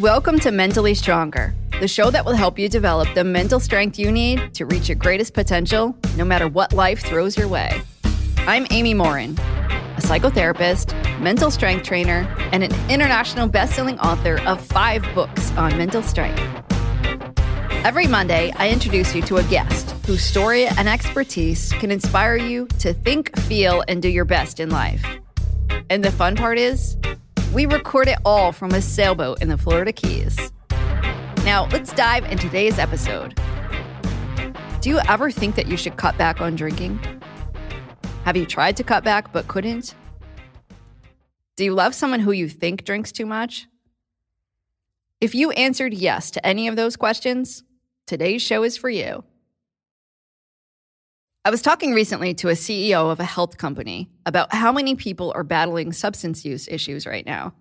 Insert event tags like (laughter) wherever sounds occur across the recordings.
Welcome to Mentally Stronger, the show that will help you develop the mental strength you need to reach your greatest potential, no matter what life throws your way. I'm Amy Morin, a psychotherapist, mental strength trainer, and an international best-selling author of five books on mental strength. Every Monday, I introduce you to a guest whose story and expertise can inspire you to think, feel, and do your best in life. And the fun part is, we record it all from a sailboat in the Florida Keys. Now, let's dive into today's episode. Do you ever think that you should cut back on drinking? Have you tried to cut back but couldn't? Do you love someone who you think drinks too much? If you answered yes to any of those questions, today's show is for you. I was talking recently to a CEO of a health company about how many people are battling substance use issues right now.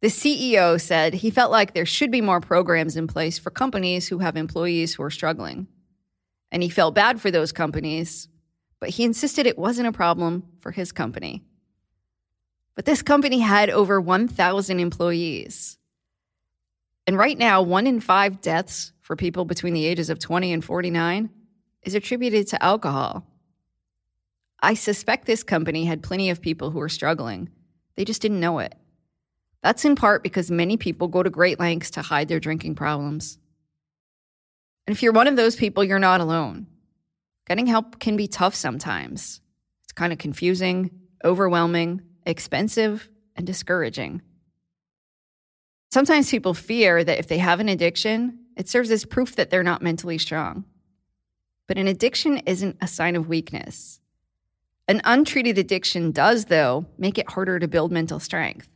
The CEO said he felt like there should be more programs in place for companies who have employees who are struggling. And he felt bad for those companies, but he insisted it wasn't a problem for his company. But this company had over 1,000 employees. And right now, one in five deaths for people between the ages of 20 and 49 is attributed to alcohol. I suspect this company had plenty of people who were struggling. They just didn't know it. That's in part because many people go to great lengths to hide their drinking problems. And if you're one of those people, you're not alone. Getting help can be tough sometimes. It's kind of confusing, overwhelming, expensive, and discouraging. Sometimes people fear that if they have an addiction, it serves as proof that they're not mentally strong. But an addiction isn't a sign of weakness. An untreated addiction does, though, make it harder to build mental strength.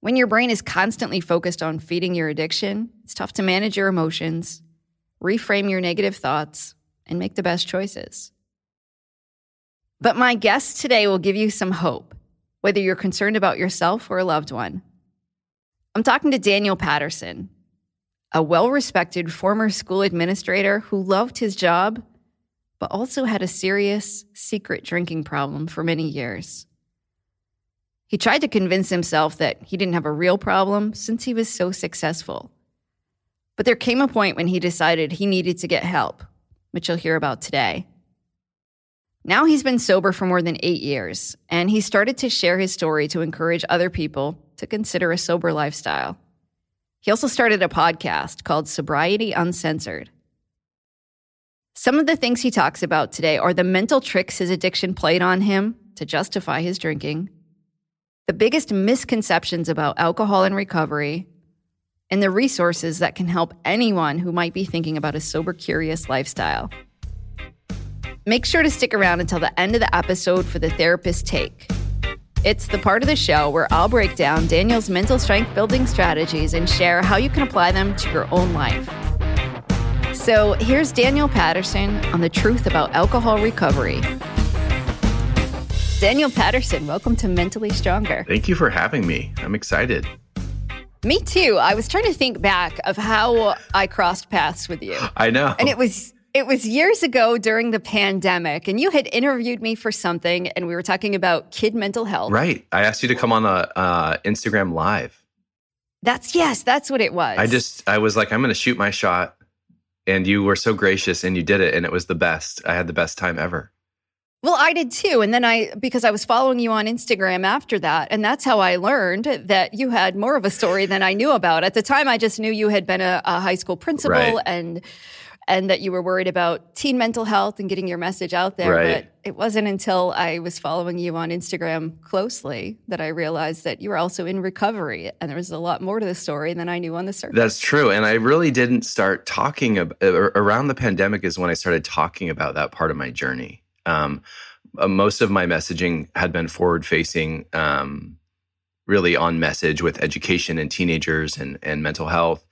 When your brain is constantly focused on feeding your addiction, it's tough to manage your emotions, reframe your negative thoughts, and make the best choices. But my guest today will give you some hope, whether you're concerned about yourself or a loved one. I'm talking to Daniel Patterson, a well respected former school administrator who loved his job, but also had a serious secret drinking problem for many years. He tried to convince himself that he didn't have a real problem since he was so successful. But there came a point when he decided he needed to get help, which you'll hear about today. Now he's been sober for more than eight years, and he started to share his story to encourage other people to consider a sober lifestyle. He also started a podcast called Sobriety Uncensored. Some of the things he talks about today are the mental tricks his addiction played on him to justify his drinking, the biggest misconceptions about alcohol and recovery, and the resources that can help anyone who might be thinking about a sober curious lifestyle. Make sure to stick around until the end of the episode for the therapist take. It's the part of the show where I'll break down Daniel's mental strength building strategies and share how you can apply them to your own life. So here's Daniel Patterson on the truth about alcohol recovery. Daniel Patterson, welcome to Mentally Stronger. Thank you for having me. I'm excited. Me too. I was trying to think back of how I crossed paths with you. I know. And it was it was years ago during the pandemic, and you had interviewed me for something, and we were talking about kid mental health. Right. I asked you to come on a uh, Instagram live. That's yes, that's what it was. I just I was like, I'm going to shoot my shot, and you were so gracious, and you did it, and it was the best. I had the best time ever. Well, I did too. And then I, because I was following you on Instagram after that, and that's how I learned that you had more of a story than I knew about. At the time, I just knew you had been a, a high school principal Right. and and that you were worried about teen mental health and getting your message out there. Right. But it wasn't until I was following you on Instagram closely that I realized that you were also in recovery, and there was a lot more to the story than I knew on the surface. That's true. And I really didn't start talking uh, around the pandemic is when I started talking about that part of my journey. Um, uh, most of my messaging had been forward facing, um, really on message with education and teenagers and, and mental health,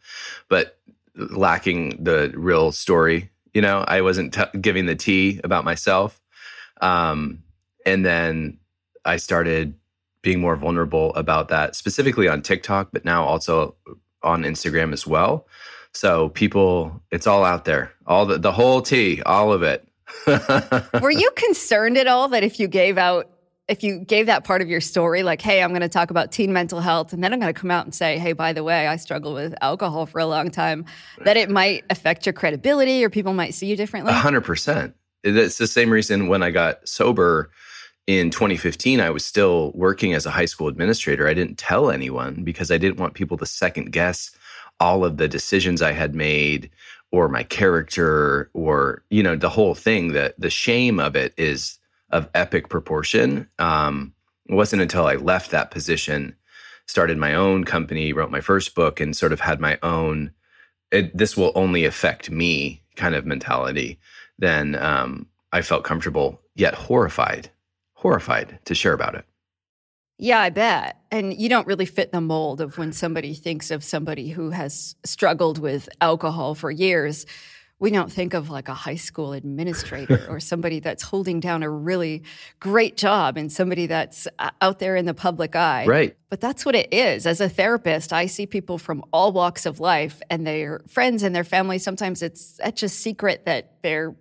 but lacking the real story. You know, I wasn't t- giving the tea about myself. Um, and then I started being more vulnerable about that, specifically on TikTok, but now also on Instagram as well. So people, it's all out there, all the the whole tea, all of it. (laughs) were you concerned at all that if you gave out if you gave that part of your story, like, hey, I'm going to talk about teen mental health, and then I'm going to come out and say, hey, by the way, I struggled with alcohol for a long time, that it might affect your credibility or people might see you differently? 100%. It's the same reason when I got sober in 2015, I was still working as a high school administrator. I didn't tell anyone because I didn't want people to second guess all of the decisions I had made or my character or, you know, the whole thing. That the shame of it is of epic proportion. Um, it wasn't until I left that position, started my own company, wrote my first book, and sort of had my own, it, this will only affect me kind of mentality, then um, I felt comfortable yet horrified, horrified to share about it. Yeah, I bet. And you don't really fit the mold of when somebody thinks of somebody who has struggled with alcohol for years we don't think of like a high school administrator or somebody that's holding down a really great job and somebody that's uh, out there in the public eye. Right. But that's what it is. As a therapist, I see people from all walks of life and their friends and their family. Sometimes it's such a secret that their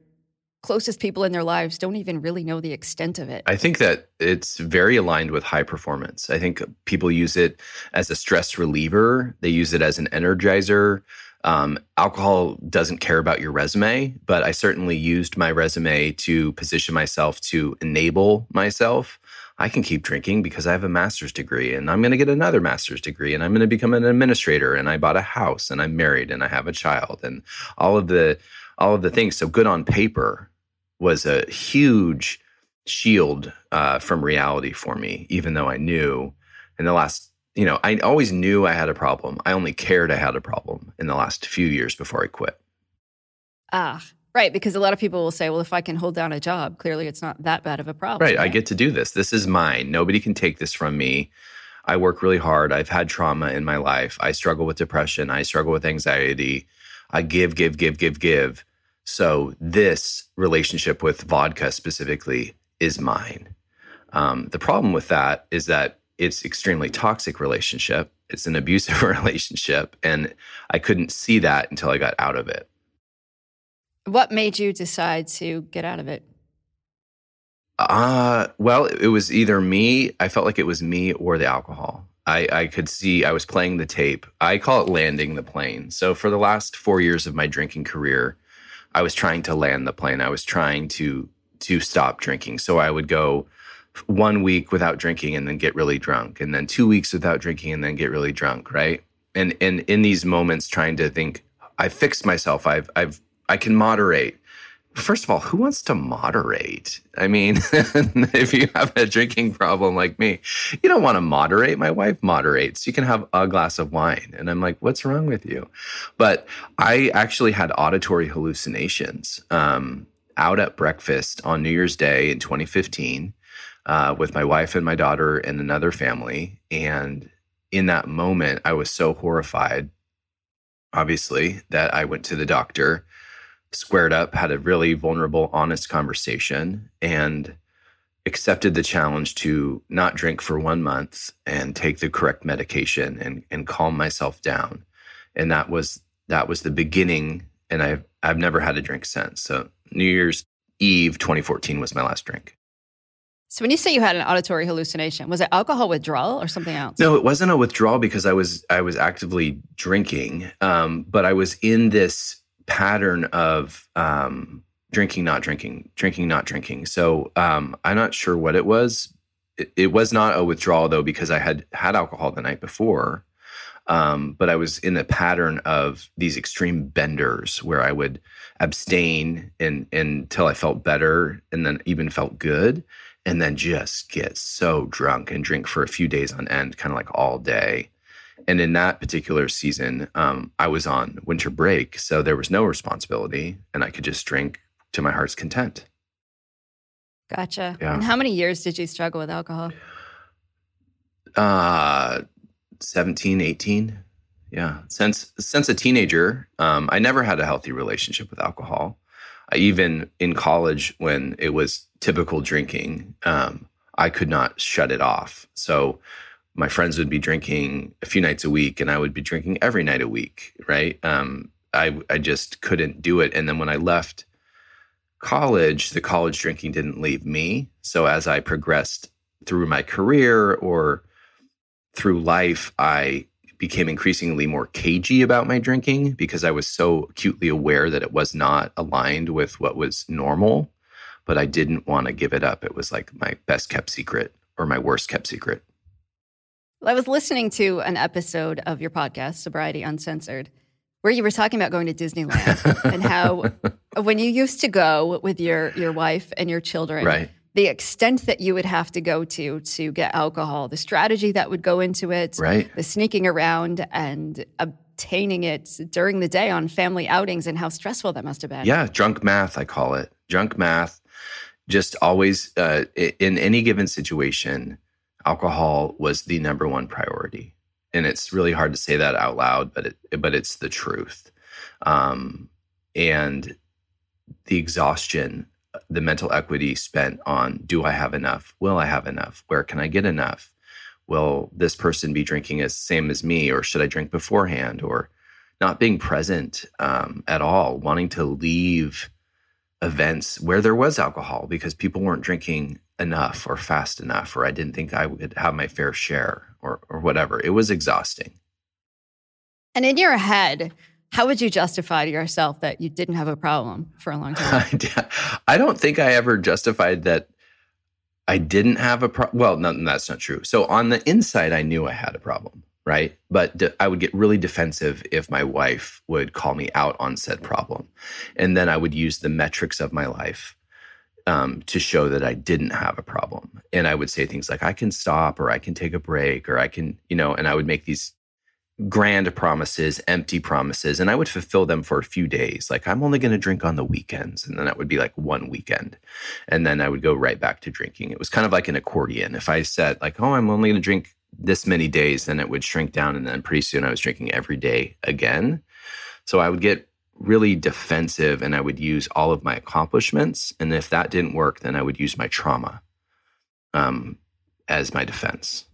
closest people in their lives don't even really know the extent of it. I think that it's very aligned with high performance. I think people use it as a stress reliever, they use it as an energizer. Um, alcohol doesn't care about your resume, but I certainly used my resume to position myself to enable myself. I can keep drinking because I have a master's degree and I'm going to get another master's degree and I'm going to become an administrator and I bought a house and I'm married and I have a child and all of the all of the things. So good on paper was a huge shield uh, from reality for me, even though I knew in the last you know, I always knew I had a problem. I only cared I had a problem in the last few years before I quit. Ah, right. Because a lot of people will say, well, if I can hold down a job, clearly it's not that bad of a problem. Right. right? I get to do this. This is mine. Nobody can take this from me. I work really hard. I've had trauma in my life. I struggle with depression. I struggle with anxiety. I give, give, give, give, give. So this relationship with vodka specifically is mine. Um, the problem with that is that it's extremely toxic relationship. It's an abusive (laughs) relationship. And I couldn't see that until I got out of it. What made you decide to get out of it? Uh, well, it was either me, I felt like it was me or the alcohol. I, I could see I was playing the tape. I call it landing the plane. So for the last four years of my drinking career, I was trying to land the plane. I was trying to to stop drinking. So I would go one week without drinking and then get really drunk and then two weeks without drinking and then get really drunk right? And and in these moments trying to think i fixed myself. I've i've i can moderate. First of all who wants to moderate? I mean (laughs) if you have a drinking problem like me you don't want to moderate. My wife moderates. You can have a glass of wine and i'm like what's wrong with you? But i actually had auditory hallucinations um, out at breakfast on new year's day in 2015 uh, with my wife and my daughter and another family. And in that moment, I was so horrified, obviously, that I went to the doctor, squared up, had a really vulnerable, honest conversation, and accepted the challenge to not drink for one month and take the correct medication and, and calm myself down. And that was that was the beginning. And I've I've never had a drink since. So New Year's Eve 2014 was my last drink. So when you say you had an auditory hallucination, was it alcohol withdrawal or something else? No, it wasn't a withdrawal because I was I was actively drinking, um, but I was in this pattern of um, drinking, not drinking, drinking, not drinking. So um, I'm not sure what it was. It, it, was not a withdrawal though because I had had alcohol the night before, um, but I was in the pattern of these extreme benders where I would abstain and, until I felt better, and then even felt good and then just get so drunk and drink for a few days on end, kind of like all day. And in that particular season, um, I was on winter break, so there was no responsibility, and I could just drink to my heart's content. Gotcha. Yeah. And how many years did you struggle with alcohol? Uh 17, 18. Yeah. Since since a teenager, um, I never had a healthy relationship with alcohol. Even in college, when it was typical drinking, um, I could not shut it off. So my friends would be drinking a few nights a week, and I would be drinking every night a week. Right? Um, I I just couldn't do it. And then when I left college, the college drinking didn't leave me. So as I progressed through my career or through life, I became increasingly more cagey about my drinking because I was so acutely aware that it was not aligned with what was normal. But I didn't want to give it up. It was like my best kept secret or my worst kept secret. Well, I was listening to an episode of your podcast, Sobriety Uncensored, where you were talking about going to Disneyland and how (laughs) when you used to go with your your wife and your children, right the extent that you would have to go to to get alcohol, the strategy that would go into it, right. the sneaking around and obtaining it during the day on family outings and how stressful that must have been. Yeah, drunk math, I call it. Drunk math. Just always, uh, in any given situation, alcohol was the number one priority. And it's really hard to say that out loud, but it, but it's the truth. Um, and the exhaustion the mental equity spent on do I have enough? Will I have enough? Where can I get enough? Will this person be drinking as same as me, or should I drink beforehand? Or not being present um, at all, wanting to leave events where there was alcohol because people weren't drinking enough or fast enough, or I didn't think I would have my fair share, or or whatever. It was exhausting. And in your head, how would you justify to yourself that you didn't have a problem for a long time? (laughs) I don't think I ever justified that I didn't have a problem. Well, no, that's not true. So on the inside, I knew I had a problem, right? But I would get really defensive if my wife would call me out on said problem. And then I would use the metrics of my life um, to show that I didn't have a problem. And I would say things like, I can stop or I can take a break or I can, you know, and I would make these grand promises, empty promises, and I would fulfill them for a few days. Like, I'm only going to drink on the weekends. And then that would be like one weekend. And then I would go right back to drinking. It was kind of like an accordion. If I said, like, oh, I'm only going to drink this many days, then it would shrink down. And then pretty soon I was drinking every day again. So I would get really defensive and I would use all of my accomplishments. And if that didn't work, then I would use my trauma um, as my defense.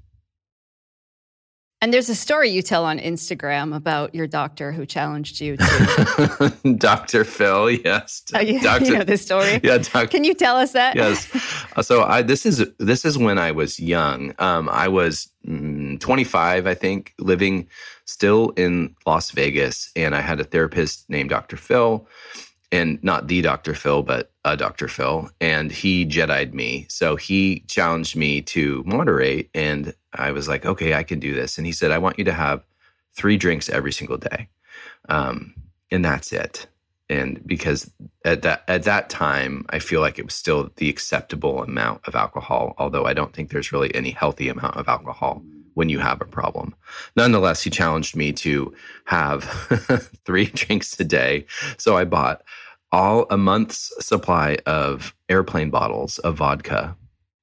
And there's a story you tell on Instagram about your doctor who challenged you to (laughs) Dr. Phil, yes. Oh, you, Dr. you know this story? (laughs) Yeah, doc- Can you tell us that? yes. Uh, so I this is this is when I was young. Um, I was mm, 25, I think, living still in Las Vegas, and I had a therapist named Dr. Phil and not the Dr. Phil, but a Dr. Phil, and he Jedi'd me. So he challenged me to moderate, and I was like, okay, I can do this. And he said, I want you to have three drinks every single day, um, and that's it. And because at that at that time, I feel like it was still the acceptable amount of alcohol, although I don't think there's really any healthy amount of alcohol when you have a problem. Nonetheless, he challenged me to have (laughs) three drinks a day. So I bought all a month's supply of airplane bottles of vodka.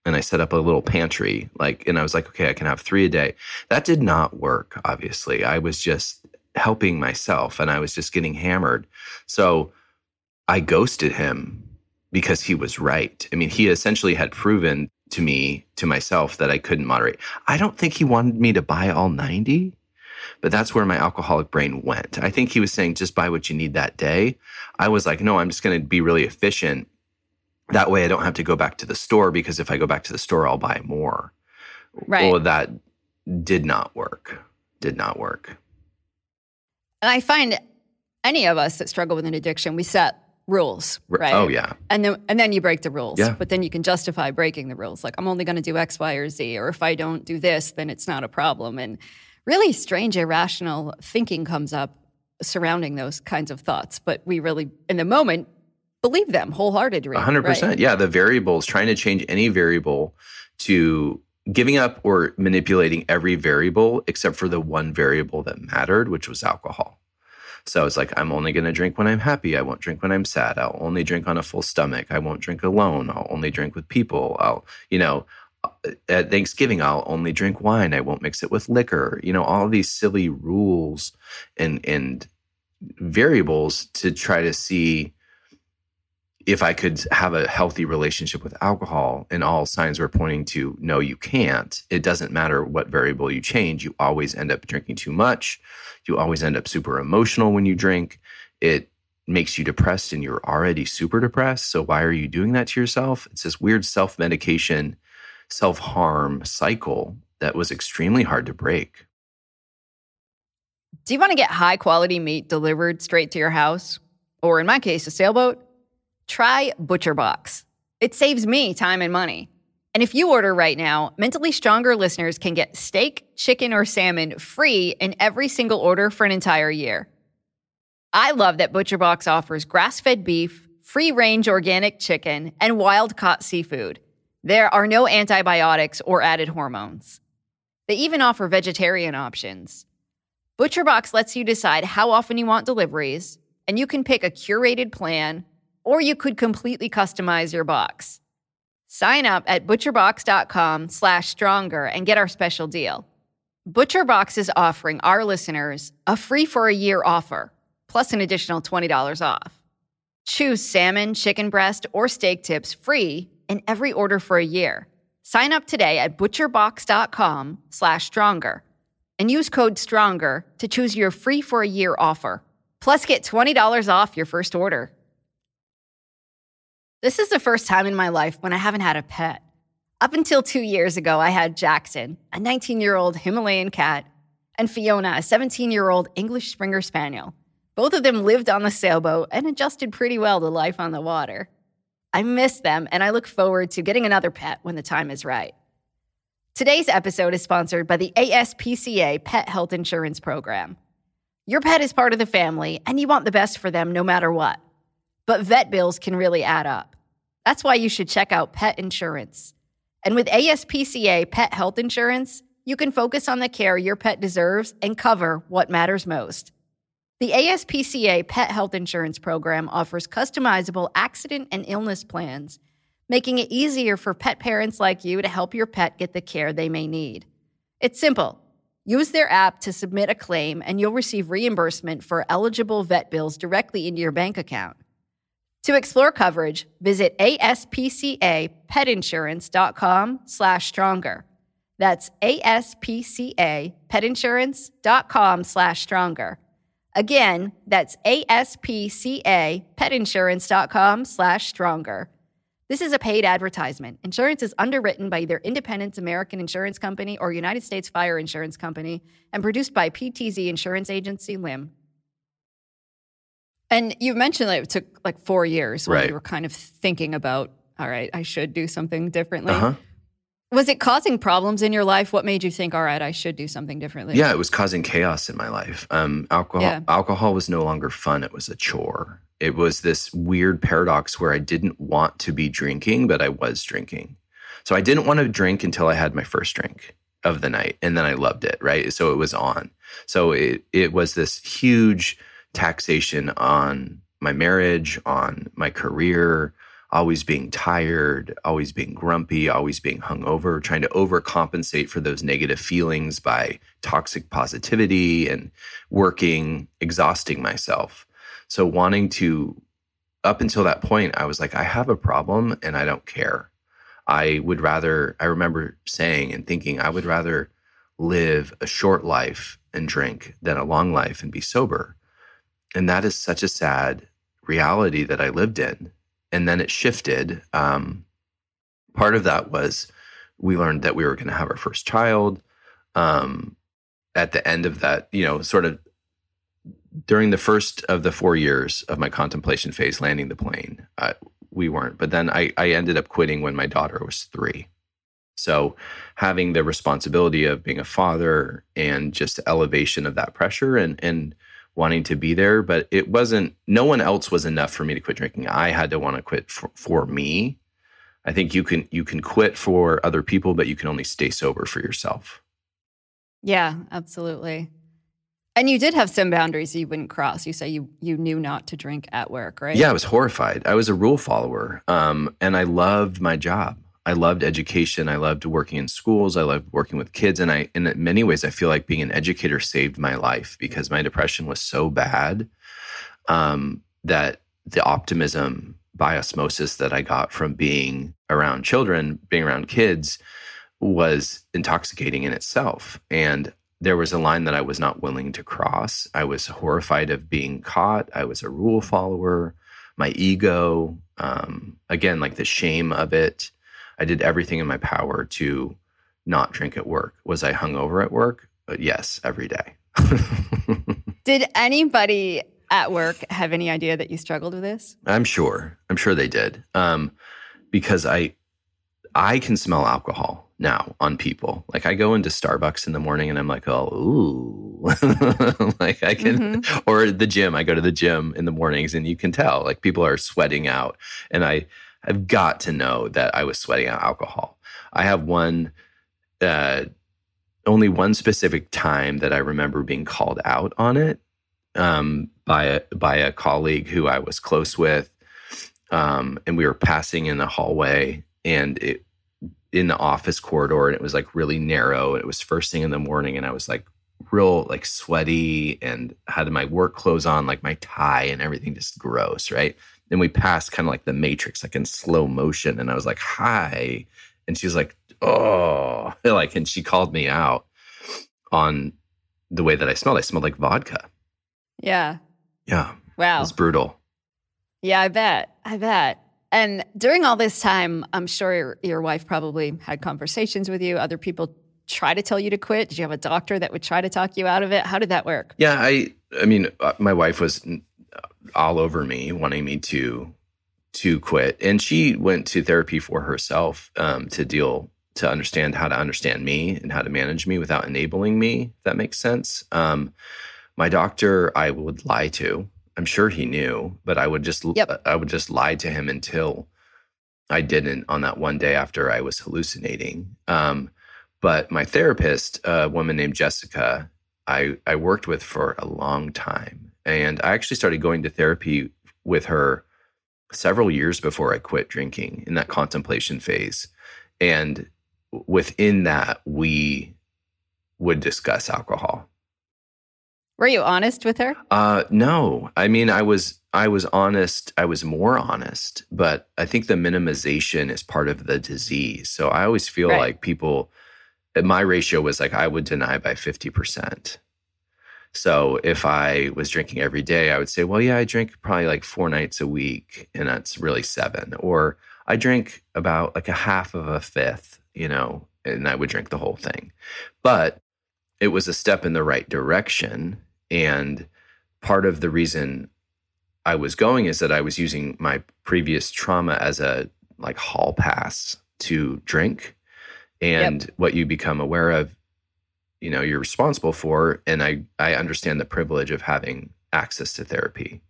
And I set up a little pantry, like, and I was like, okay, I can have three a day. That did not work, obviously. I was just helping myself and I was just getting hammered. So I ghosted him because he was right. I mean, he essentially had proven to me, to myself, that I couldn't moderate. I don't think he wanted me to buy all 90, but that's where my alcoholic brain went. I think he was saying, just buy what you need that day. I was like, no, I'm just going to be really efficient. That way I don't have to go back to the store because if I go back to the store, I'll buy more. Right. Well, that did not work. Did not work. And I find any of us that struggle with an addiction, we set rules, oh, right? Oh yeah. And then and then you break the rules. Yeah. But then you can justify breaking the rules. Like I'm only going to do X, Y, or Z, or if I don't do this, then it's not a problem. And really strange, irrational thinking comes up surrounding those kinds of thoughts. But we really, in the moment, believe them wholeheartedly. 100%. Right? Yeah. The variables, trying to change any variable to giving up or manipulating every variable except for the one variable that mattered, which was alcohol. So it's like, I'm only going to drink when I'm happy. I won't drink when I'm sad. I'll only drink on a full stomach. I won't drink alone. I'll only drink with people. I'll, you know, uh, at Thanksgiving, I'll only drink wine. I won't mix it with liquor. You know, all these silly rules and, and variables to try to see if I could have a healthy relationship with alcohol, and all signs were pointing to no, you can't. It doesn't matter what variable you change, you always end up drinking too much. You always end up super emotional when you drink. It makes you depressed, and you're already super depressed. So, why are you doing that to yourself? It's this weird self medication self harm cycle that was extremely hard to break. Do you want to get high quality meat delivered straight to your house? Or in my case, a sailboat? Try ButcherBox. It saves me time and money. And if you order right now, Mentally Stronger listeners can get steak, chicken, or salmon free in every single order for an entire year. I love that ButcherBox offers grass fed beef, free range organic chicken, and wild caught seafood. There are no antibiotics or added hormones. They even offer vegetarian options. ButcherBox lets you decide how often you want deliveries, and you can pick a curated plan, or you could completely customize your box. Sign up at butcherbox.com slash stronger and get our special deal. ButcherBox is offering our listeners a free for a year offer, plus an additional $20 off. Choose salmon, chicken breast, or steak tips free in every order for a year. Sign up today at butcherbox.com slash stronger and use code STRONGER to choose your free for a year offer. Plus, get $20 off your first order. This is the first time in my life when I haven't had a pet. Up until two years ago, I had Jackson, a 19 year old Himalayan cat, and Fiona, a 17 year old English Springer Spaniel. Both of them lived on the sailboat and adjusted pretty well to life on the water. I miss them, and I look forward to getting another pet when the time is right. Today's episode is sponsored by the ASPCA Pet Health Insurance Program. Your pet is part of the family, and you want the best for them no matter what. But vet bills can really add up. That's why you should check out pet insurance. And with ASPCA Pet Health Insurance, you can focus on the care your pet deserves and cover what matters most. The ASPCA Pet Health Insurance Program offers customizable accident and illness plans, making it easier for pet parents like you to help your pet get the care they may need. It's simple. Use their app to submit a claim, and you'll receive reimbursement for eligible vet bills directly into your bank account. To explore coverage, visit aspcapetinsurance.com slash stronger. That's aspcapetinsurance.com slash stronger. Again, that's aspcapetinsurance.com slash stronger. This is a paid advertisement. Insurance is underwritten by either Independence American Insurance Company or United States Fire Insurance Company and produced by PTZ Insurance Agency, LIM. And you mentioned that it took like four years when Right. you were kind of thinking about, all right, I should do something differently. Uh-huh. Was it causing problems in your life? What made you think, all right, I should do something differently? Yeah, it was causing chaos in my life. Um, alcohol, Yeah. alcohol was no longer fun; it was a chore. It was this weird paradox where I didn't want to be drinking, but I was drinking. So I didn't want to drink until I had my first drink of the night, and then I loved it. Right, so it was on. So it it was this huge taxation on my marriage, on my career, always being tired, always being grumpy, always being hungover, trying to overcompensate for those negative feelings by toxic positivity and working, exhausting myself. So, wanting to, up until that point, I was like, I have a problem and I don't care. I would rather, I remember saying and thinking, I would rather live a short life and drink than a long life and be sober. And that is such a sad reality that I lived in. And then it shifted. Um, part of that was we learned that we were going to have our first child. Um, at the end of that, you know, sort of during the first of the four years of my contemplation phase, landing the plane, uh, we weren't. But then I, I ended up quitting when my daughter was three. So having the responsibility of being a father and just elevation of that pressure and and wanting to be there, but it wasn't. No one else was enough for me to quit drinking. I had to want to quit for, for me. I think you can you can quit for other people, but you can only stay sober for yourself. Yeah, absolutely. And you did have some boundaries you wouldn't cross. You say you you knew not to drink at work, right? Yeah, I was horrified. I was a rule follower, um, and I loved my job. I loved education. I loved working in schools. I loved working with kids, and I, in many ways, I feel like being an educator saved my life because my depression was so bad um, that the optimism by osmosis that I got from being around children, being around kids, was intoxicating in itself. And there was a line that I was not willing to cross. I was horrified of being caught. I was a rule follower. My ego, um, again, like the shame of it. I did everything in my power to not drink at work. Was I hungover at work? But yes, every day. (laughs) did anybody at work have any idea that you struggled with this? I'm sure. I'm sure they did. Um, because I I can smell alcohol now on people. Like I go into Starbucks in the morning and I'm like, oh, ooh. (laughs) like I can, mm-hmm. or the gym. I go to the gym in the mornings and you can tell like people are sweating out. And I, I've got to know that I was sweating out alcohol. I have one, uh, only one specific time that I remember being called out on it um, by a by a colleague who I was close with, um, and we were passing in the hallway, and it in the office corridor and it was like really narrow and it was first thing in the morning and I was like real like sweaty and had my work clothes on like my tie and everything just gross, right? And we passed kind of like the matrix like in slow motion and I was like, "Hi." And she was like, "Oh." (laughs) Like and she called me out on the way that I smelled. I smelled like vodka. Yeah. Yeah. Wow. It was brutal. Yeah, I bet. I bet. And during all this time, I'm sure your, your wife probably had conversations with you. Other people try to tell you to quit. Did you have a doctor that would try to talk you out of it? How did that work? Yeah, I I mean, uh, my wife was all over me wanting me to to quit, and she went to therapy for herself um, to deal to understand how to understand me and how to manage me without enabling me. If that makes sense. Um, my doctor, I would lie to I'm sure he knew, but I would just yep. I would just lie to him until I didn't on that one day after I was hallucinating. Um, but my therapist, a woman named Jessica, I I worked with for a long time, and I actually started going to therapy with her several years before I quit drinking in that contemplation phase, and within that we would discuss alcohol were you honest with her? Uh, no. I mean, I was I was honest. I was more honest, but I think the minimization is part of the disease. So I always feel right. like people. My ratio was like I would deny by fifty percent. So if I was drinking every day, I would say, well, yeah, I drink probably like four nights a week, and that's really seven. Or I drink about like a half of a fifth, you know, and I would drink the whole thing. But it was a step in the right direction and part of the reason I was going is that I was using my previous trauma as a like hall pass to drink. And yep. what you become aware of, you know, you're responsible for. And I, I understand the privilege of having access to therapy.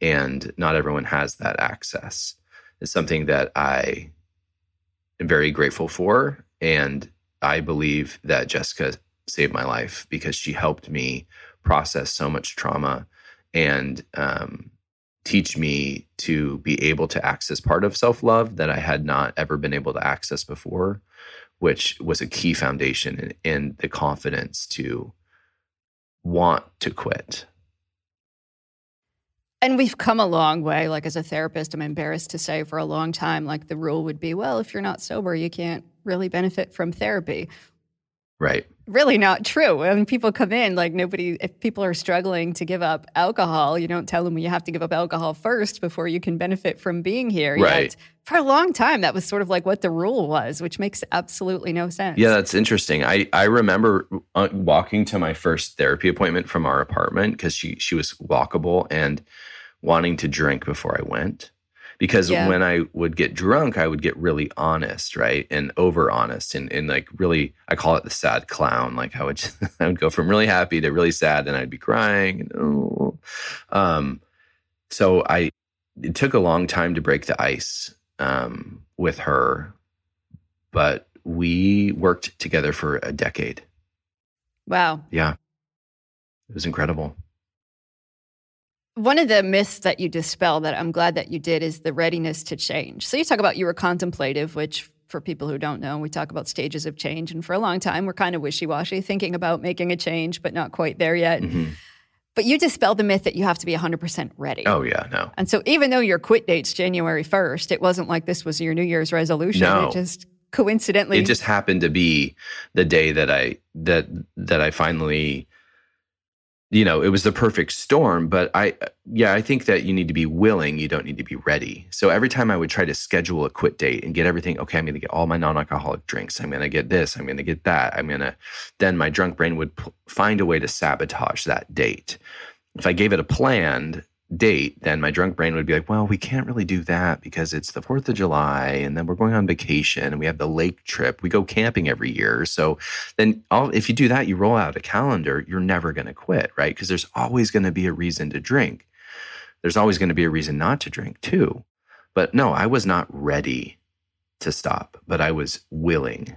And not everyone has that access. It's something that I am very grateful for. And I believe that Jessica saved my life because she helped me process so much trauma and um, teach me to be able to access part of self love that I had not ever been able to access before, which was a key foundation in, in the confidence to want to quit. And we've come a long way. Like, as a therapist, I'm embarrassed to say for a long time, like, the rule would be well, if you're not sober, you can't really benefit from therapy. Right. Really not true. When people come in, like nobody, if people are struggling to give up alcohol, you don't tell them you have to give up alcohol first before you can benefit from being here. Right. Yet, for a long time, that was sort of like what the rule was, which makes absolutely no sense. Yeah, that's interesting. I, I remember uh, walking to my first therapy appointment from our apartment because she, she was walkable and wanting to drink before I went because yeah. when I would get drunk, I would get really honest, right? And over honest and, and like really, I call it the sad clown. Like I would, just, (laughs) I would go from really happy to really sad and I'd be crying. And, oh. um, so I, it took a long time to break the ice um, with her, but we worked together for a decade. Wow. Yeah. It was incredible. One of the myths that you dispel that I'm glad that you did is the readiness to change. So you talk about you were contemplative, which for people who don't know, we talk about stages of change. And for a long time, we're kind of wishy washy, thinking about making a change, but not quite there yet. Mm-hmm. But you dispel the myth that you have to be 100% ready. Oh, yeah, no. And so even though your quit date's January 1st, it wasn't like this was your New Year's resolution. No. It just coincidentally. It just happened to be the day that I, that, that I finally you know, it was the perfect storm. But I, yeah, I think that you need to be willing. You don't need to be ready. So every time I would try to schedule a quit date and get everything, okay, I'm going to get all my non alcoholic drinks. I'm going to get this. I'm going to get that. I'm going to, then my drunk brain would p- find a way to sabotage that date. If I gave it a planned date, then my drunk brain would be like, well, we can't really do that because it's the 4th of July and then we're going on vacation and we have the lake trip. We go camping every year. So then all, if you do that, you roll out a calendar, you're never going to quit, right? Because there's always going to be a reason to drink. There's always going to be a reason not to drink too. But no, I was not ready to stop, but I was willing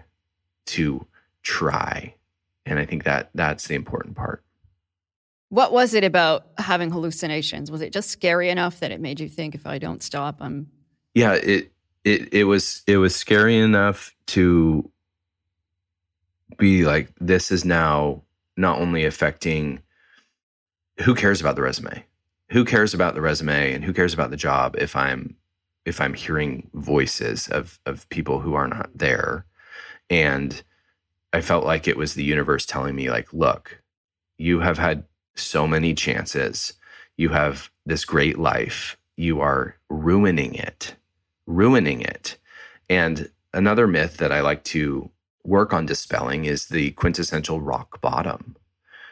to try. And I think that that's the important part. What was it about having hallucinations? Was it just scary enough that it made you think if I don't stop, I'm Yeah, it it it was it was scary enough to be like this is now not only affecting who cares about the resume? Who cares about the resume and who cares about the job if I'm if I'm hearing voices of of people who are not there? And I felt like it was the universe telling me like, look, you have had so many chances. You have this great life. You are ruining it, ruining it. And another myth that I like to work on dispelling is the quintessential rock bottom.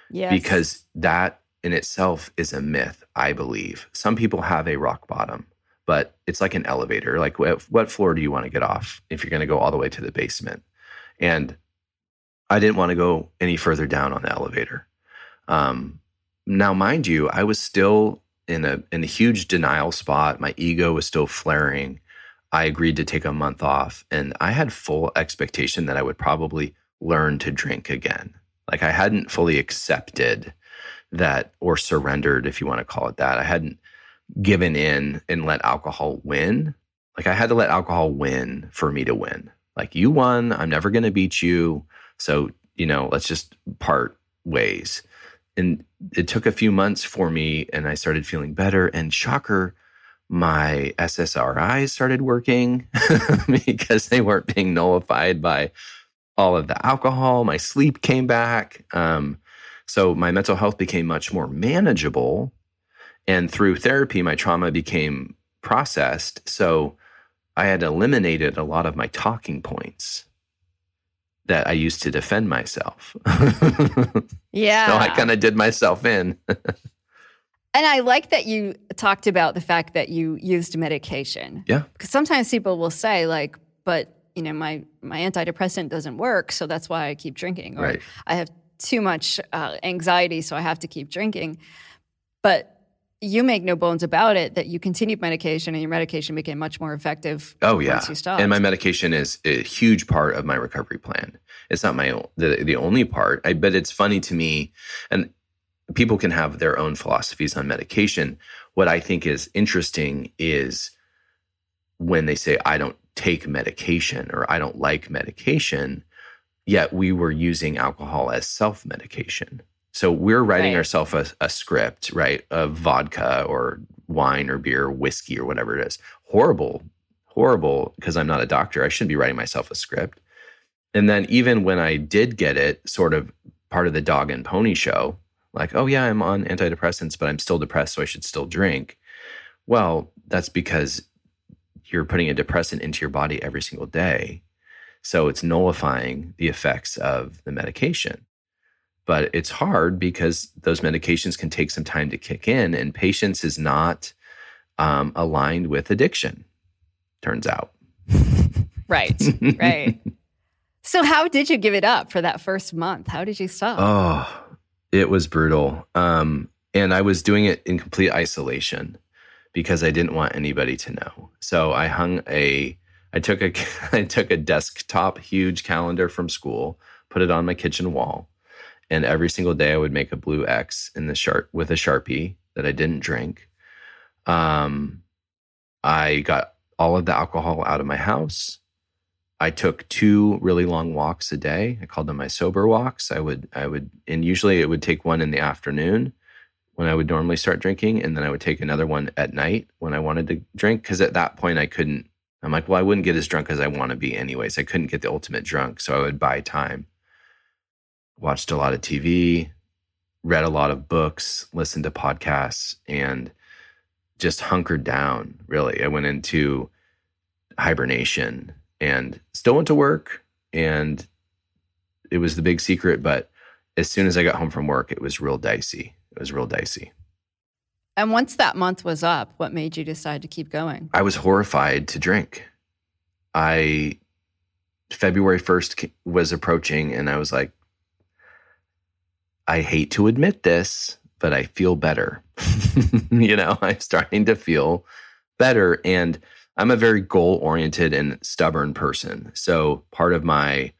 yes. Because that in itself is a myth, I believe. Some people have a rock bottom, but it's like an elevator. Like, what, what floor do you want to get off if you're going to go all the way to the basement? And I didn't want to go any further down on the elevator. Um, now, mind you, I was still in a in a huge denial spot. My ego was still flaring. I agreed to take a month off, and I had full expectation that I would probably learn to drink again. Like I hadn't fully accepted that or surrendered, if you want to call it that. I hadn't given in and let alcohol win. Like I had to let alcohol win for me to win. Like you won, I'm never going to beat you. So, you know, let's just part ways and it took a few months for me and I started feeling better. And shocker, my SSRIs started working (laughs) because they weren't being nullified by all of the alcohol. My sleep came back. Um, so my mental health became much more manageable. And through therapy, my trauma became processed. So I had eliminated a lot of my talking points that I used to defend myself. (laughs) yeah. So I kind of did myself in. (laughs) and I like that you talked about the fact that you used medication. Yeah. Because sometimes people will say, like, but you know, my my antidepressant doesn't work, so that's why I keep drinking. Or Right. I have too much uh, anxiety, so I have to keep drinking. But you make no bones about it that you continued medication and your medication became much more effective Oh yeah, once you stopped. and my medication is a huge part of my recovery plan. It's not my the the only part. I but it's funny to me, and people can have their own philosophies on medication. What I think is interesting is when they say I don't take medication or I don't like medication, yet we were using alcohol as self medication. So we're writing Right. ourselves a, a script, right, of vodka or wine or beer, or whiskey or whatever it is. Horrible, horrible, because I'm not a doctor. I shouldn't be writing myself a script. And then even when I did get it, sort of part of the dog and pony show, like, oh yeah, I'm on antidepressants, but I'm still depressed, so I should still drink. Well, that's because you're putting a depressant into your body every single day. So it's nullifying the effects of the medication. But it's hard because those medications can take some time to kick in, and patience is not um, aligned with addiction, turns out. (laughs) right, right. (laughs) So how did you give it up for that first month? How did you stop? Oh, it was brutal. Um, and I was doing it in complete isolation because I didn't want anybody to know. So I hung a, I took a, (laughs) I took a desktop huge calendar from school, put it on my kitchen wall, and every single day I would make a blue X in the sharp with a sharpie that I didn't drink. Um, I got all of the alcohol out of my house. I took two really long walks a day. I called them my sober walks. I would, I would, and usually it would take one in the afternoon when I would normally start drinking, and then I would take another one at night when I wanted to drink. Because at that point, I couldn't. I'm like, well, I wouldn't get as drunk as I want to be, anyways. I couldn't get the ultimate drunk, so I would buy time. Watched a lot of TV, read a lot of books, listened to podcasts, and just hunkered down. Really, I went into hibernation and still went to work, and it was the big secret. But as soon as I got home from work, it was real dicey. It was real dicey. And once that month was up, what made you decide to keep going? I was horrified to drink. I February 1st was approaching and I was like I hate to admit this, but I feel better. (laughs) you know, I'm starting to feel better and I'm a very goal oriented and stubborn person. So part of my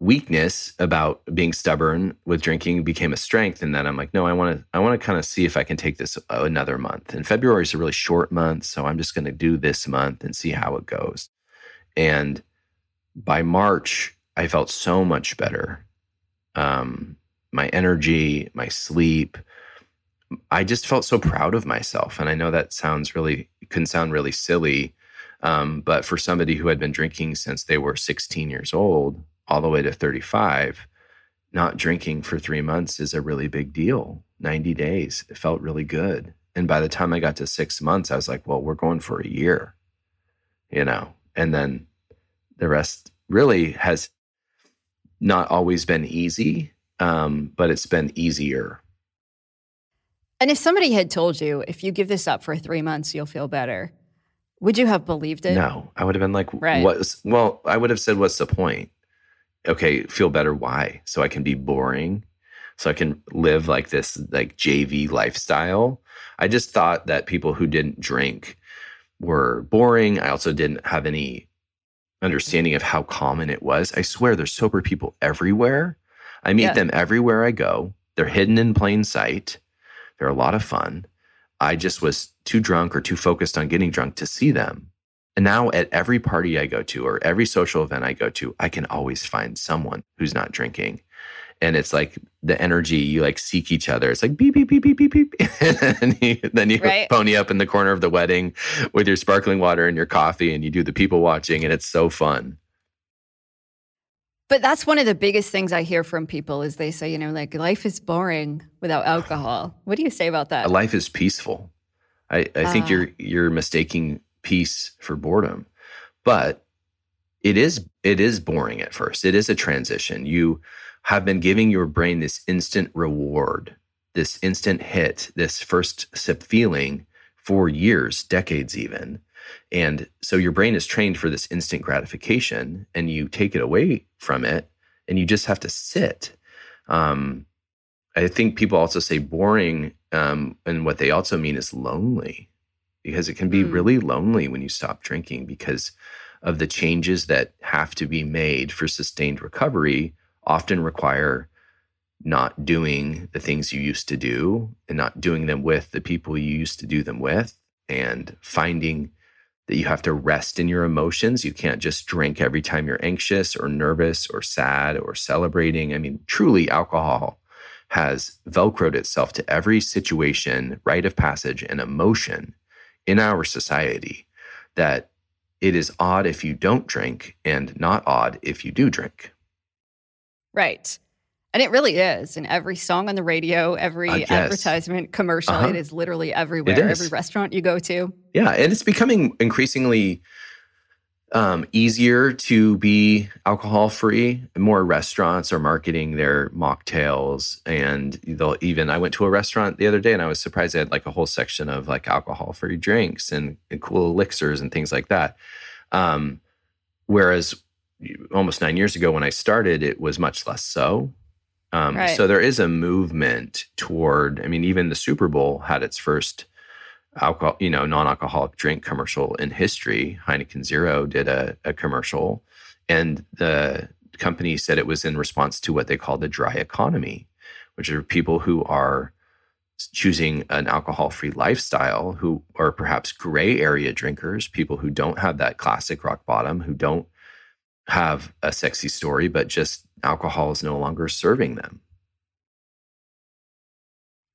weakness about being stubborn with drinking became a strength and then i'm like no i want to i want to kind of see if i can take this another month. And february is a really short month so i'm just going to do this month and see how it goes. And by march i felt so much better. Um, my energy my sleep i just felt so proud of myself and i know that sounds really can sound really silly um, but for somebody who had been drinking since they were 16 years old all the way to 35, not drinking for three months is a really big deal. 90 days, it felt really good. And by the time I got to six months, I was like, well, we're going for a year, you know? And then the rest really has not always been easy, um, but it's been easier. And if somebody had told you, if you give this up for three months, you'll feel better, would you have believed it? No, I would have been like, right. what? Well, I would have said, what's the point? okay, feel better. Why? So I can be boring. So I can live like this like JV lifestyle. I just thought that people who didn't drink were boring. I also didn't have any understanding of how common it was. I swear there's sober people everywhere. I meet yeah. them everywhere I go. They're hidden in plain sight. They're a lot of fun. I just was too drunk or too focused on getting drunk to see them. And now at every party I go to or every social event I go to, I can always find someone who's not drinking. And it's like the energy, you like seek each other. It's like beep, beep, beep, beep, beep, beep. (laughs) and you, then you right. pony up in the corner of the wedding with your sparkling water and your coffee and you do the people watching and it's so fun. But that's one of the biggest things I hear from people is they say, you know, like life is boring without alcohol. What do you say about that? Life is peaceful. I, I uh, think ah. you're you're mistaking peace for boredom. But it is it is boring at first. It is a transition. You have been giving your brain this instant reward, this instant hit, this first sip feeling for years, decades even. And so your brain is trained for this instant gratification and you take it away from it and you just have to sit. Um, I think people also say boring, um, and what they also mean is lonely because it can be mm. really lonely when you stop drinking because of the changes that have to be made for sustained recovery often require not doing the things you used to do and not doing them with the people you used to do them with and finding that you have to rest in your emotions. You can't just drink every time you're anxious or nervous or sad or celebrating. I mean, truly, alcohol has velcroed itself to every situation, rite of passage, and emotion in our society that it is odd if you don't drink and not odd if you do drink. Right. And it really is. In every song on the radio, every advertisement, commercial, uh-huh. it is literally everywhere. Every restaurant you go to. Yeah. And it's becoming increasingly um, easier to be alcohol free. More restaurants are marketing their mocktails, and they'll even. I went to a restaurant the other day, and I was surprised they had like a whole section of like alcohol free drinks and, and, cool elixirs and things like that. Um, whereas almost nine years ago when I started, it was much less so. Um, right. So there is a movement toward. I mean, even the Super Bowl had its first alcohol, you know, non-alcoholic drink commercial in history. Heineken Zero did a, a commercial, and the company said it was in response to what they call the dry economy, which are people who are choosing an alcohol-free lifestyle, who are perhaps gray area drinkers, people who don't have that classic rock bottom, who don't have a sexy story, but just alcohol is no longer serving them.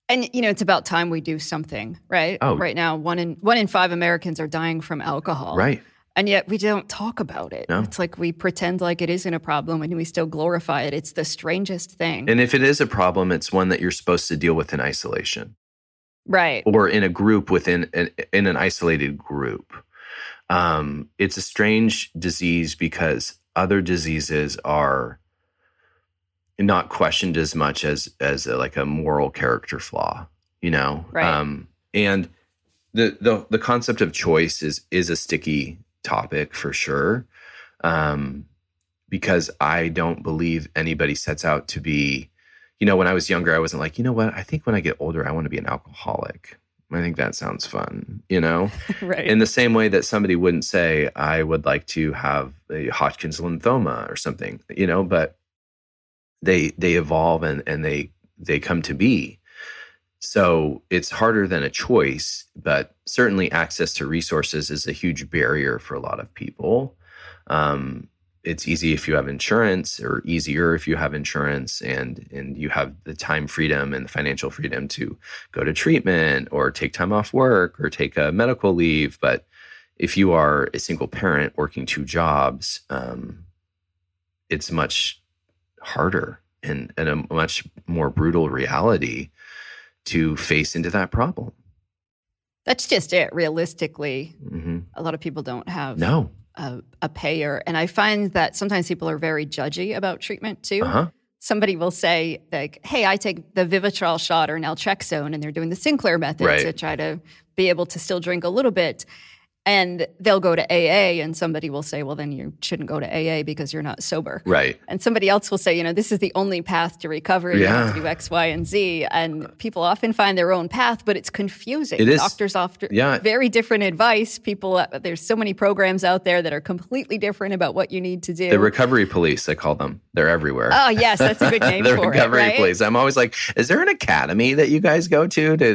And you know, it's about time we do something, right? Oh. Right now, one in one in five Americans are dying from alcohol. Right. And yet we don't talk about it. No. It's like we pretend like it isn't a problem and we still glorify it. It's the strangest thing. And if it is a problem, it's one that you're supposed to deal with in isolation right. or in a group within an, in an isolated group. Um, it's a strange disease because other diseases are not questioned as much as as a, like a moral character flaw, you know. Right. Um, and the the the concept of choice is is a sticky topic for sure, um, because I don't believe anybody sets out to be. You know, when I was younger, I wasn't like, you know what? I think when I get older, I want to be an alcoholic. I think that sounds fun, you know? (laughs) right. In the same way that somebody wouldn't say, I would like to have a Hodgkin's lymphoma or something, you know, but they they evolve and, and they they come to be. So it's harder than a choice, but certainly access to resources is a huge barrier for a lot of people. Um, it's easy if you have insurance or easier if you have insurance and and you have the time freedom and the financial freedom to go to treatment or take time off work or take a medical leave but if you are a single parent working two jobs um, it's much harder and, and a much more brutal reality to face into that problem That's just it. Realistically, hmm a lot of people don't have no a, a payer. And I find that sometimes people are very judgy about treatment too. uh-huh Somebody will say, like, hey, I take the Vivitrol shot or naltrexone, and they're doing the Sinclair method Right. to try to be able to still drink a little bit. And they'll go to AA, and somebody will say, well, then you shouldn't go to AA because you're not sober. right And somebody else will say, you know, this is the only path to recovery. You have to do X, Y, and Z. And people often find their own path, but it's confusing. It is. Doctors often Yeah. very different advice. People, uh, there's so many programs out there that are completely different about what you need to do. the recovery police i call them they're everywhere oh yes, that's a good (laughs) name the for it, The recovery right? police. I'm always like, is there an academy that you guys go to to,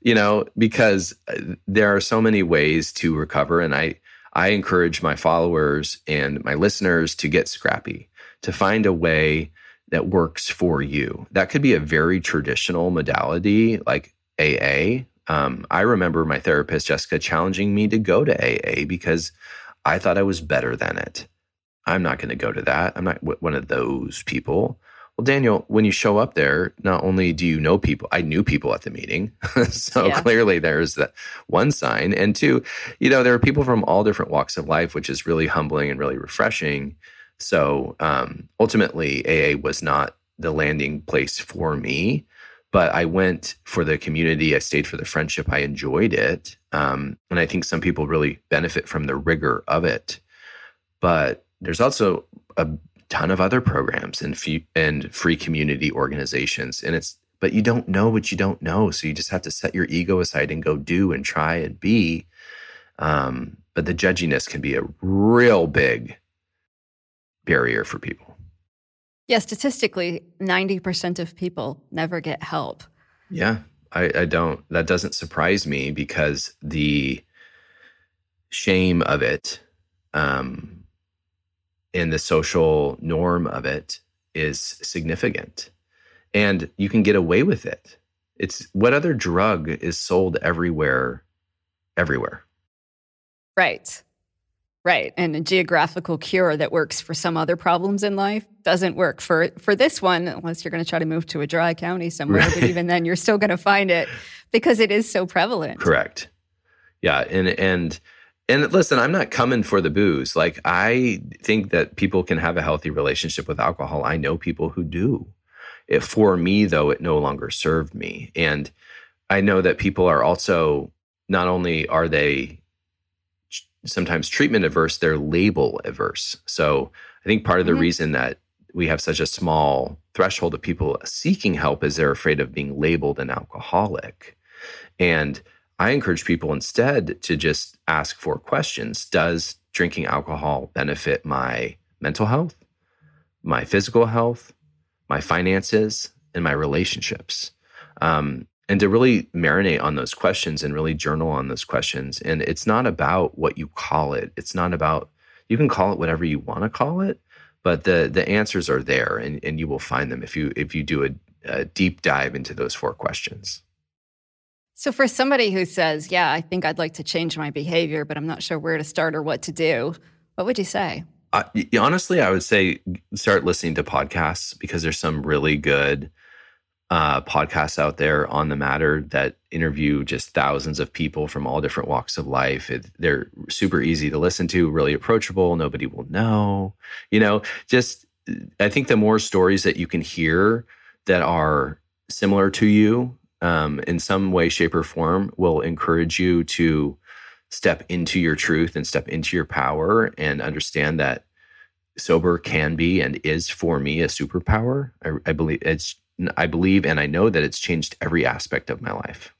you know, because uh, there are so many ways to recover, and I I encourage my followers and my listeners to get scrappy, to find a way that works for you. That could be a very traditional modality like AA. Um, I remember my therapist Jessica challenging me to go to AA because I thought I was better than it. I'm not going to go to that. I'm not one of those people. Well, Daniel, when you show up there, not only do you know people, I knew people at the meeting. (laughs) so Yeah. clearly there's that one sign. And two, you know, there are people from all different walks of life, which is really humbling and really refreshing. So um, ultimately, AA was not the landing place for me, but I went for the community. I stayed for the friendship. I enjoyed it. Um, and I think some people really benefit from the rigor of it. But there's also a ton of other programs and fe- and free community organizations. And it's but you don't know what you don't know. So you just have to set your ego aside and go do and try and be. Um, but the judginess can be a real big barrier for people. Yeah, statistically, 90% of people never get help. yeah I, I don't that doesn't surprise me because the shame of it um, and the social norm of it is significant and you can get away with it it's what other drug is sold everywhere everywhere Right. Right. And a geographical cure that works for some other problems in life doesn't work for for this one unless you're going to try to move to a dry county somewhere. But even then, you're still going to find it because it is so prevalent. correct yeah and and and listen i'm not coming for the booze. Like i think that people can have a healthy relationship with alcohol. I know people who do. It for me though it no longer served me. And i know that people are also not only are they sometimes treatment averse they're label averse. So i think part of the Mhm. reason that we have such a small threshold of people seeking help is they're afraid of being labeled an alcoholic. And I encourage people instead to just ask four questions. Does drinking alcohol benefit my mental health, my physical health, my finances, and my relationships? Um, and to really marinate on those questions and really journal on those questions. And it's not about what you call it. It's not about, you can call it whatever you want to call it, but the, the answers are there and, and you will find them if you, if you do a, a deep dive into those four questions. So, for somebody who says, Yeah, I think I'd like to change my behavior, but I'm not sure where to start or what to do, what would you say? Honestly, I would say start listening to podcasts because there's some really good uh, podcasts out there on the matter that interview just thousands of people from all different walks of life. It, they're super easy to listen to, really approachable. Nobody will know. You know, just I think the more stories that you can hear that are similar to you um, in some way, shape, or form will encourage you to step into your truth and step into your power and understand that sober can be and is for me a superpower. I, I believe it's I believe and I know that it's changed every aspect of my life.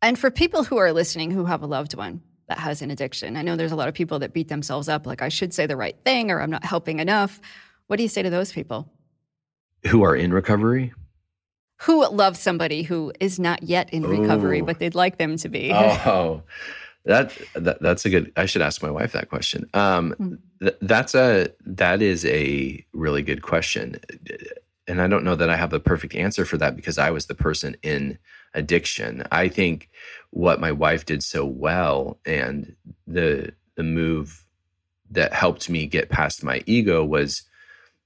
And for people who are listening who have a loved one that has an addiction, I know there's a lot of people that beat themselves up like I should say the right thing or I'm not helping enough. What do you say to those people? Who are in recovery? Who loves somebody who is not yet in recovery, but they'd like them to be? (laughs) Oh, that, that, that's a good. I should ask my wife that question. Um, mm-hmm. th- that's a that is a really good question and I don't know that I have the perfect answer for that because I was the person in addiction. I think what my wife did so well and the the move that helped me get past my ego was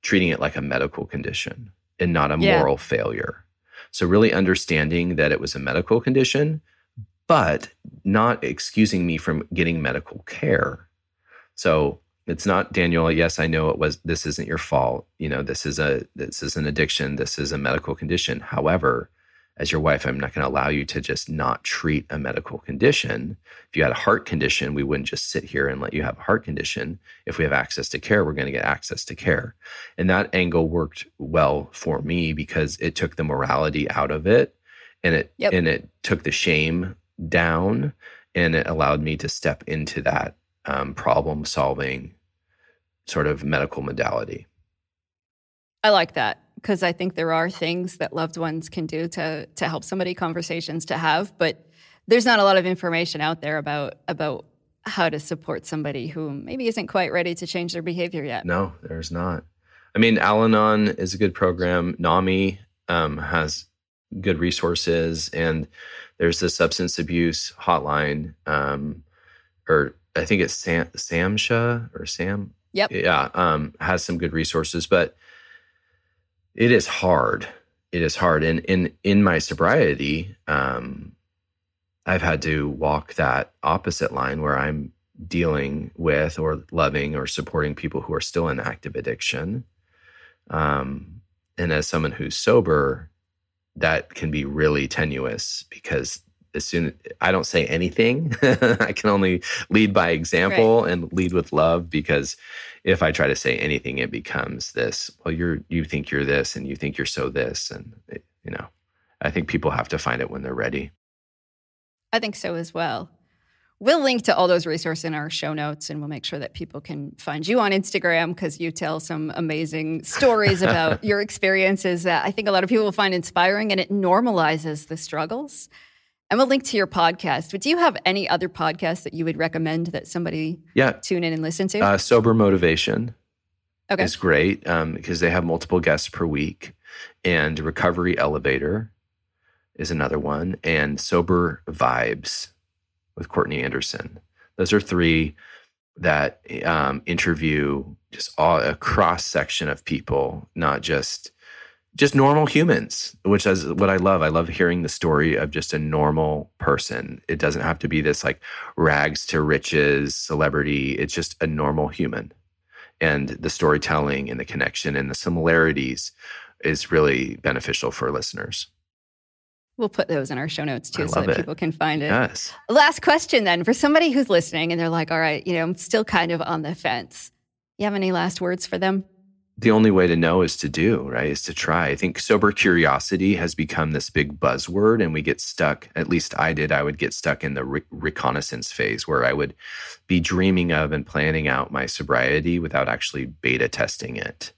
treating it like a medical condition and not a yeah. moral failure. So really understanding that it was a medical condition but not excusing me from getting medical care. So it's not Daniel. Yes, I know it was. This isn't your fault. You know, this is a this is an addiction. This is a medical condition. However, as your wife, I'm not going to allow you to just not treat a medical condition. If you had a heart condition, we wouldn't just sit here and let you have a heart condition. If we have access to care, we're going to get access to care. And that angle worked well for me because it took the morality out of it and it yep. and it took the shame down and it allowed me to step into that um, problem solving sort of medical modality. I like that because I think there are things that loved ones can do to to help somebody conversations to have, but there's not a lot of information out there about about how to support somebody who maybe isn't quite ready to change their behavior yet. No, there's not. I mean, Al-Anon is a good program. NAMI um, has good resources, and there's the substance abuse hotline, um, or I think it's Sam, SAMHSA or Sam. Yep. Yeah, um, has some good resources, but it is hard. It is hard, and in in my sobriety, um, I've had to walk that opposite line where I'm dealing with or loving or supporting people who are still in active addiction. Um, and as someone who's sober, that can be really tenuous because as soon I don't say anything. (laughs) I can only lead by example right. and lead with love because if I try to say anything, it becomes this. Well, you're you think you're this, and you think you're so this, and it, you know, I think people have to find it when they're ready. I think so as well. We'll link to all those resources in our show notes and we'll make sure that people can find you on Instagram because you tell some amazing stories about (laughs) your experiences that I think a lot of people will find inspiring and it normalizes the struggles. And we'll link to your podcast. But do you have any other podcasts that you would recommend that somebody yeah. tune in and listen to? Uh, Sober Motivation okay. is great um, because they have multiple guests per week. And Recovery Elevator is another one. And Sober Vibes with Courtney Anderson. Those are three that um, interview just all, a cross section of people, not just just normal humans, which is what I love. I love hearing the story of just a normal person. It doesn't have to be this like rags to riches celebrity. It's just a normal human. And the storytelling and the connection and the similarities is really beneficial for listeners. We'll put those in our show notes too so that it. people can find it. Yes. Last question then for somebody who's listening and they're like, all right, you know, I'm still kind of on the fence. You have any last words for them? The only way to know is to do, right? Is to try. I think sober curiosity has become this big buzzword, and we get stuck. At least I did. I would get stuck in the re- reconnaissance phase where I would be dreaming of and planning out my sobriety without actually beta testing it.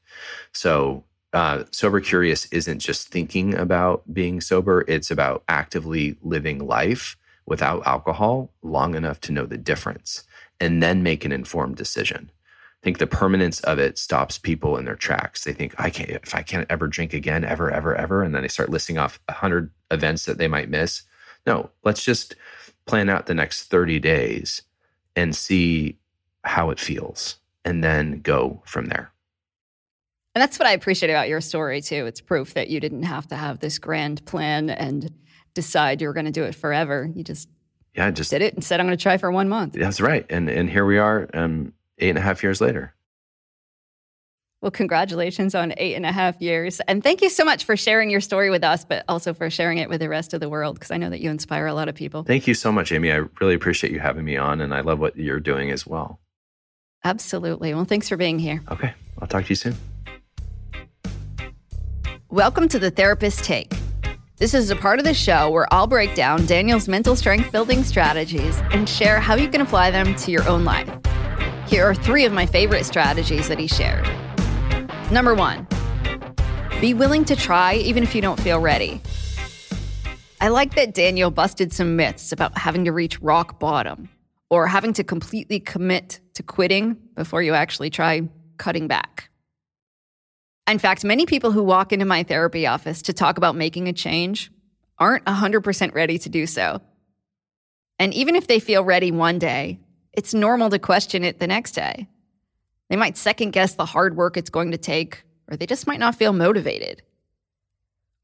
So, uh, sober curious isn't just thinking about being sober, it's about actively living life without alcohol long enough to know the difference and then make an informed decision. I think the permanence of it stops people in their tracks. They think I can't if I can't ever drink again, ever, ever, ever, and then they start listing off a hundred events that they might miss. No, let's just plan out the next 30 days and see how it feels and then go from there. And that's what I appreciate about your story, too. It's proof that you didn't have to have this grand plan and decide you were going to do it forever. You just yeah, just did it and said, I'm going to try for one month. That's right. And, and here we are um, eight and a half years later. Well, congratulations on eight and a half years. And thank you so much for sharing your story with us, but also for sharing it with the rest of the world, because I know that you inspire a lot of people. Thank you so much, Amy. I really appreciate you having me on, and I love what you're doing as well. Absolutely. Well, thanks for being here. Okay. I'll talk to you soon. Welcome to the Therapist Take. This is a part of the show where I'll break down Daniel's mental strength building strategies and share how you can apply them to your own life. Here are three of my favorite strategies that he shared. Number one, be willing to try even if you don't feel ready. I like that Daniel busted some myths about having to reach rock bottom or having to completely commit to quitting before you actually try cutting back. In fact, many people who walk into my therapy office to talk about making a change aren't 100% ready to do so. And even if they feel ready one day, it's normal to question it the next day. They might second guess the hard work it's going to take, or they just might not feel motivated.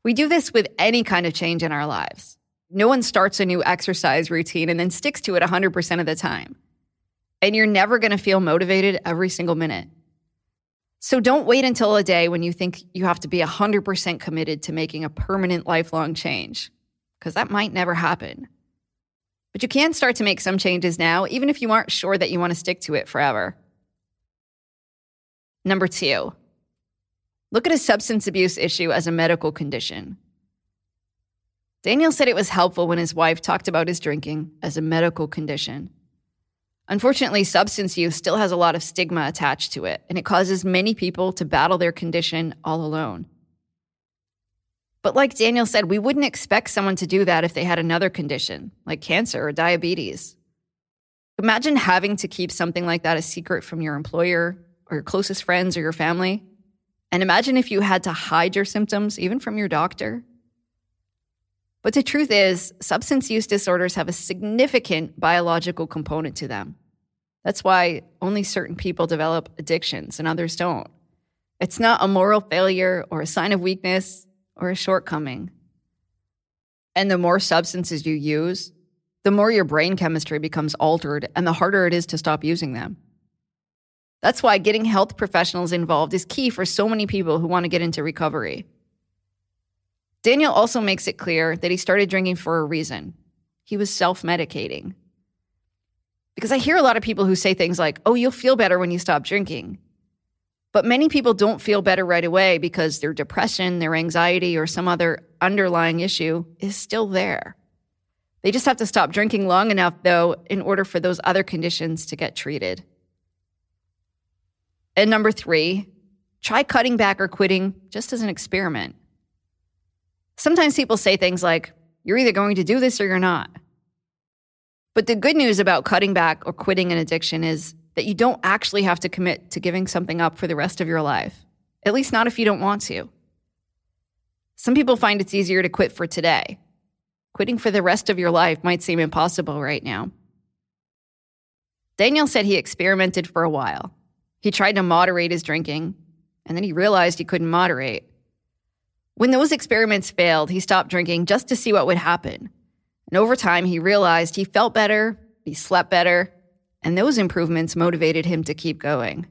We do this with any kind of change in our lives. No one starts a new exercise routine and then sticks to it 100% of the time. And you're never going to feel motivated every single minute. So don't wait until a day when you think you have to be 100% committed to making a permanent lifelong change, because that might never happen. But you can start to make some changes now, even if you aren't sure that you want to stick to it forever. Number two, look at a substance abuse issue as a medical condition. Daniel said it was helpful when his wife talked about his drinking as a medical condition. Unfortunately, substance use still has a lot of stigma attached to it, and it causes many people to battle their condition all alone. But like Daniel said, we wouldn't expect someone to do that if they had another condition, like cancer or diabetes. Imagine having to keep something like that a secret from your employer or your closest friends or your family. And imagine if you had to hide your symptoms, even from your doctor. But the truth is, substance use disorders have a significant biological component to them. That's why only certain people develop addictions and others don't. It's not a moral failure or a sign of weakness or a shortcoming. And the more substances you use, the more your brain chemistry becomes altered and the harder it is to stop using them. That's why getting health professionals involved is key for so many people who want to get into recovery. Daniel also makes it clear that he started drinking for a reason. He was self medicating. Because I hear a lot of people who say things like, oh, you'll feel better when you stop drinking. But many people don't feel better right away because their depression, their anxiety, or some other underlying issue is still there. They just have to stop drinking long enough, though, in order for those other conditions to get treated. And number three, try cutting back or quitting just as an experiment. Sometimes people say things like, you're either going to do this or you're not. But the good news about cutting back or quitting an addiction is that you don't actually have to commit to giving something up for the rest of your life, at least not if you don't want to. Some people find it's easier to quit for today. Quitting for the rest of your life might seem impossible right now. Daniel said he experimented for a while. He tried to moderate his drinking, and then he realized he couldn't moderate. When those experiments failed, he stopped drinking just to see what would happen. And over time, he realized he felt better, he slept better, and those improvements motivated him to keep going.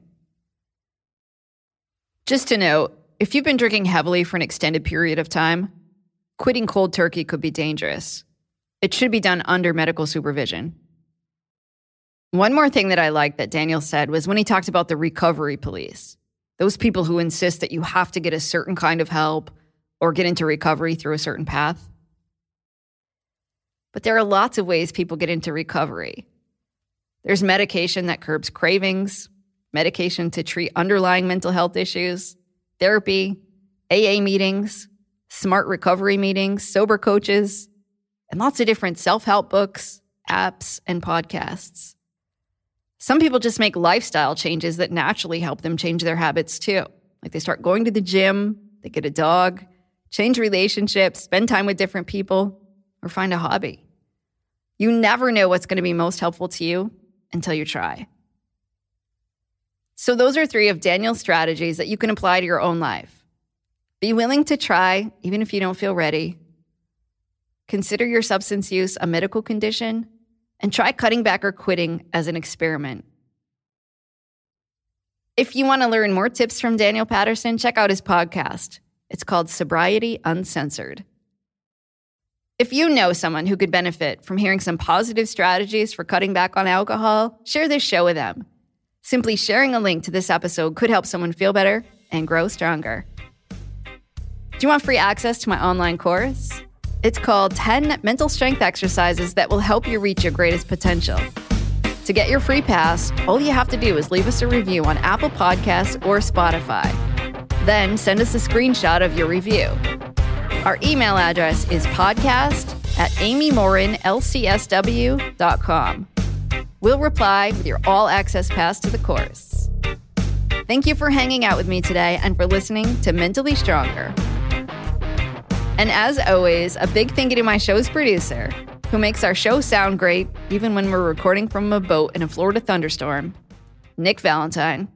Just to note, if you've been drinking heavily for an extended period of time, quitting cold turkey could be dangerous. It should be done under medical supervision. One more thing that I liked that Daniel said was when he talked about the recovery police, those people who insist that you have to get a certain kind of help or get into recovery through a certain path. But there are lots of ways people get into recovery. There's medication that curbs cravings, medication to treat underlying mental health issues, therapy, AA meetings, smart recovery meetings, sober coaches, and lots of different self help books, apps, and podcasts. Some people just make lifestyle changes that naturally help them change their habits too. Like they start going to the gym, they get a dog, change relationships, spend time with different people, or find a hobby. You never know what's going to be most helpful to you until you try. So, those are three of Daniel's strategies that you can apply to your own life. Be willing to try, even if you don't feel ready. Consider your substance use a medical condition, and try cutting back or quitting as an experiment. If you want to learn more tips from Daniel Patterson, check out his podcast. It's called Sobriety Uncensored. If you know someone who could benefit from hearing some positive strategies for cutting back on alcohol, share this show with them. Simply sharing a link to this episode could help someone feel better and grow stronger. Do you want free access to my online course? It's called 10 Mental Strength Exercises that will help you reach your greatest potential. To get your free pass, all you have to do is leave us a review on Apple Podcasts or Spotify. Then send us a screenshot of your review. Our email address is podcast at amymorinlcsw.com. We'll reply with your all access pass to the course. Thank you for hanging out with me today and for listening to Mentally Stronger. And as always, a big thank you to my show's producer, who makes our show sound great even when we're recording from a boat in a Florida thunderstorm, Nick Valentine.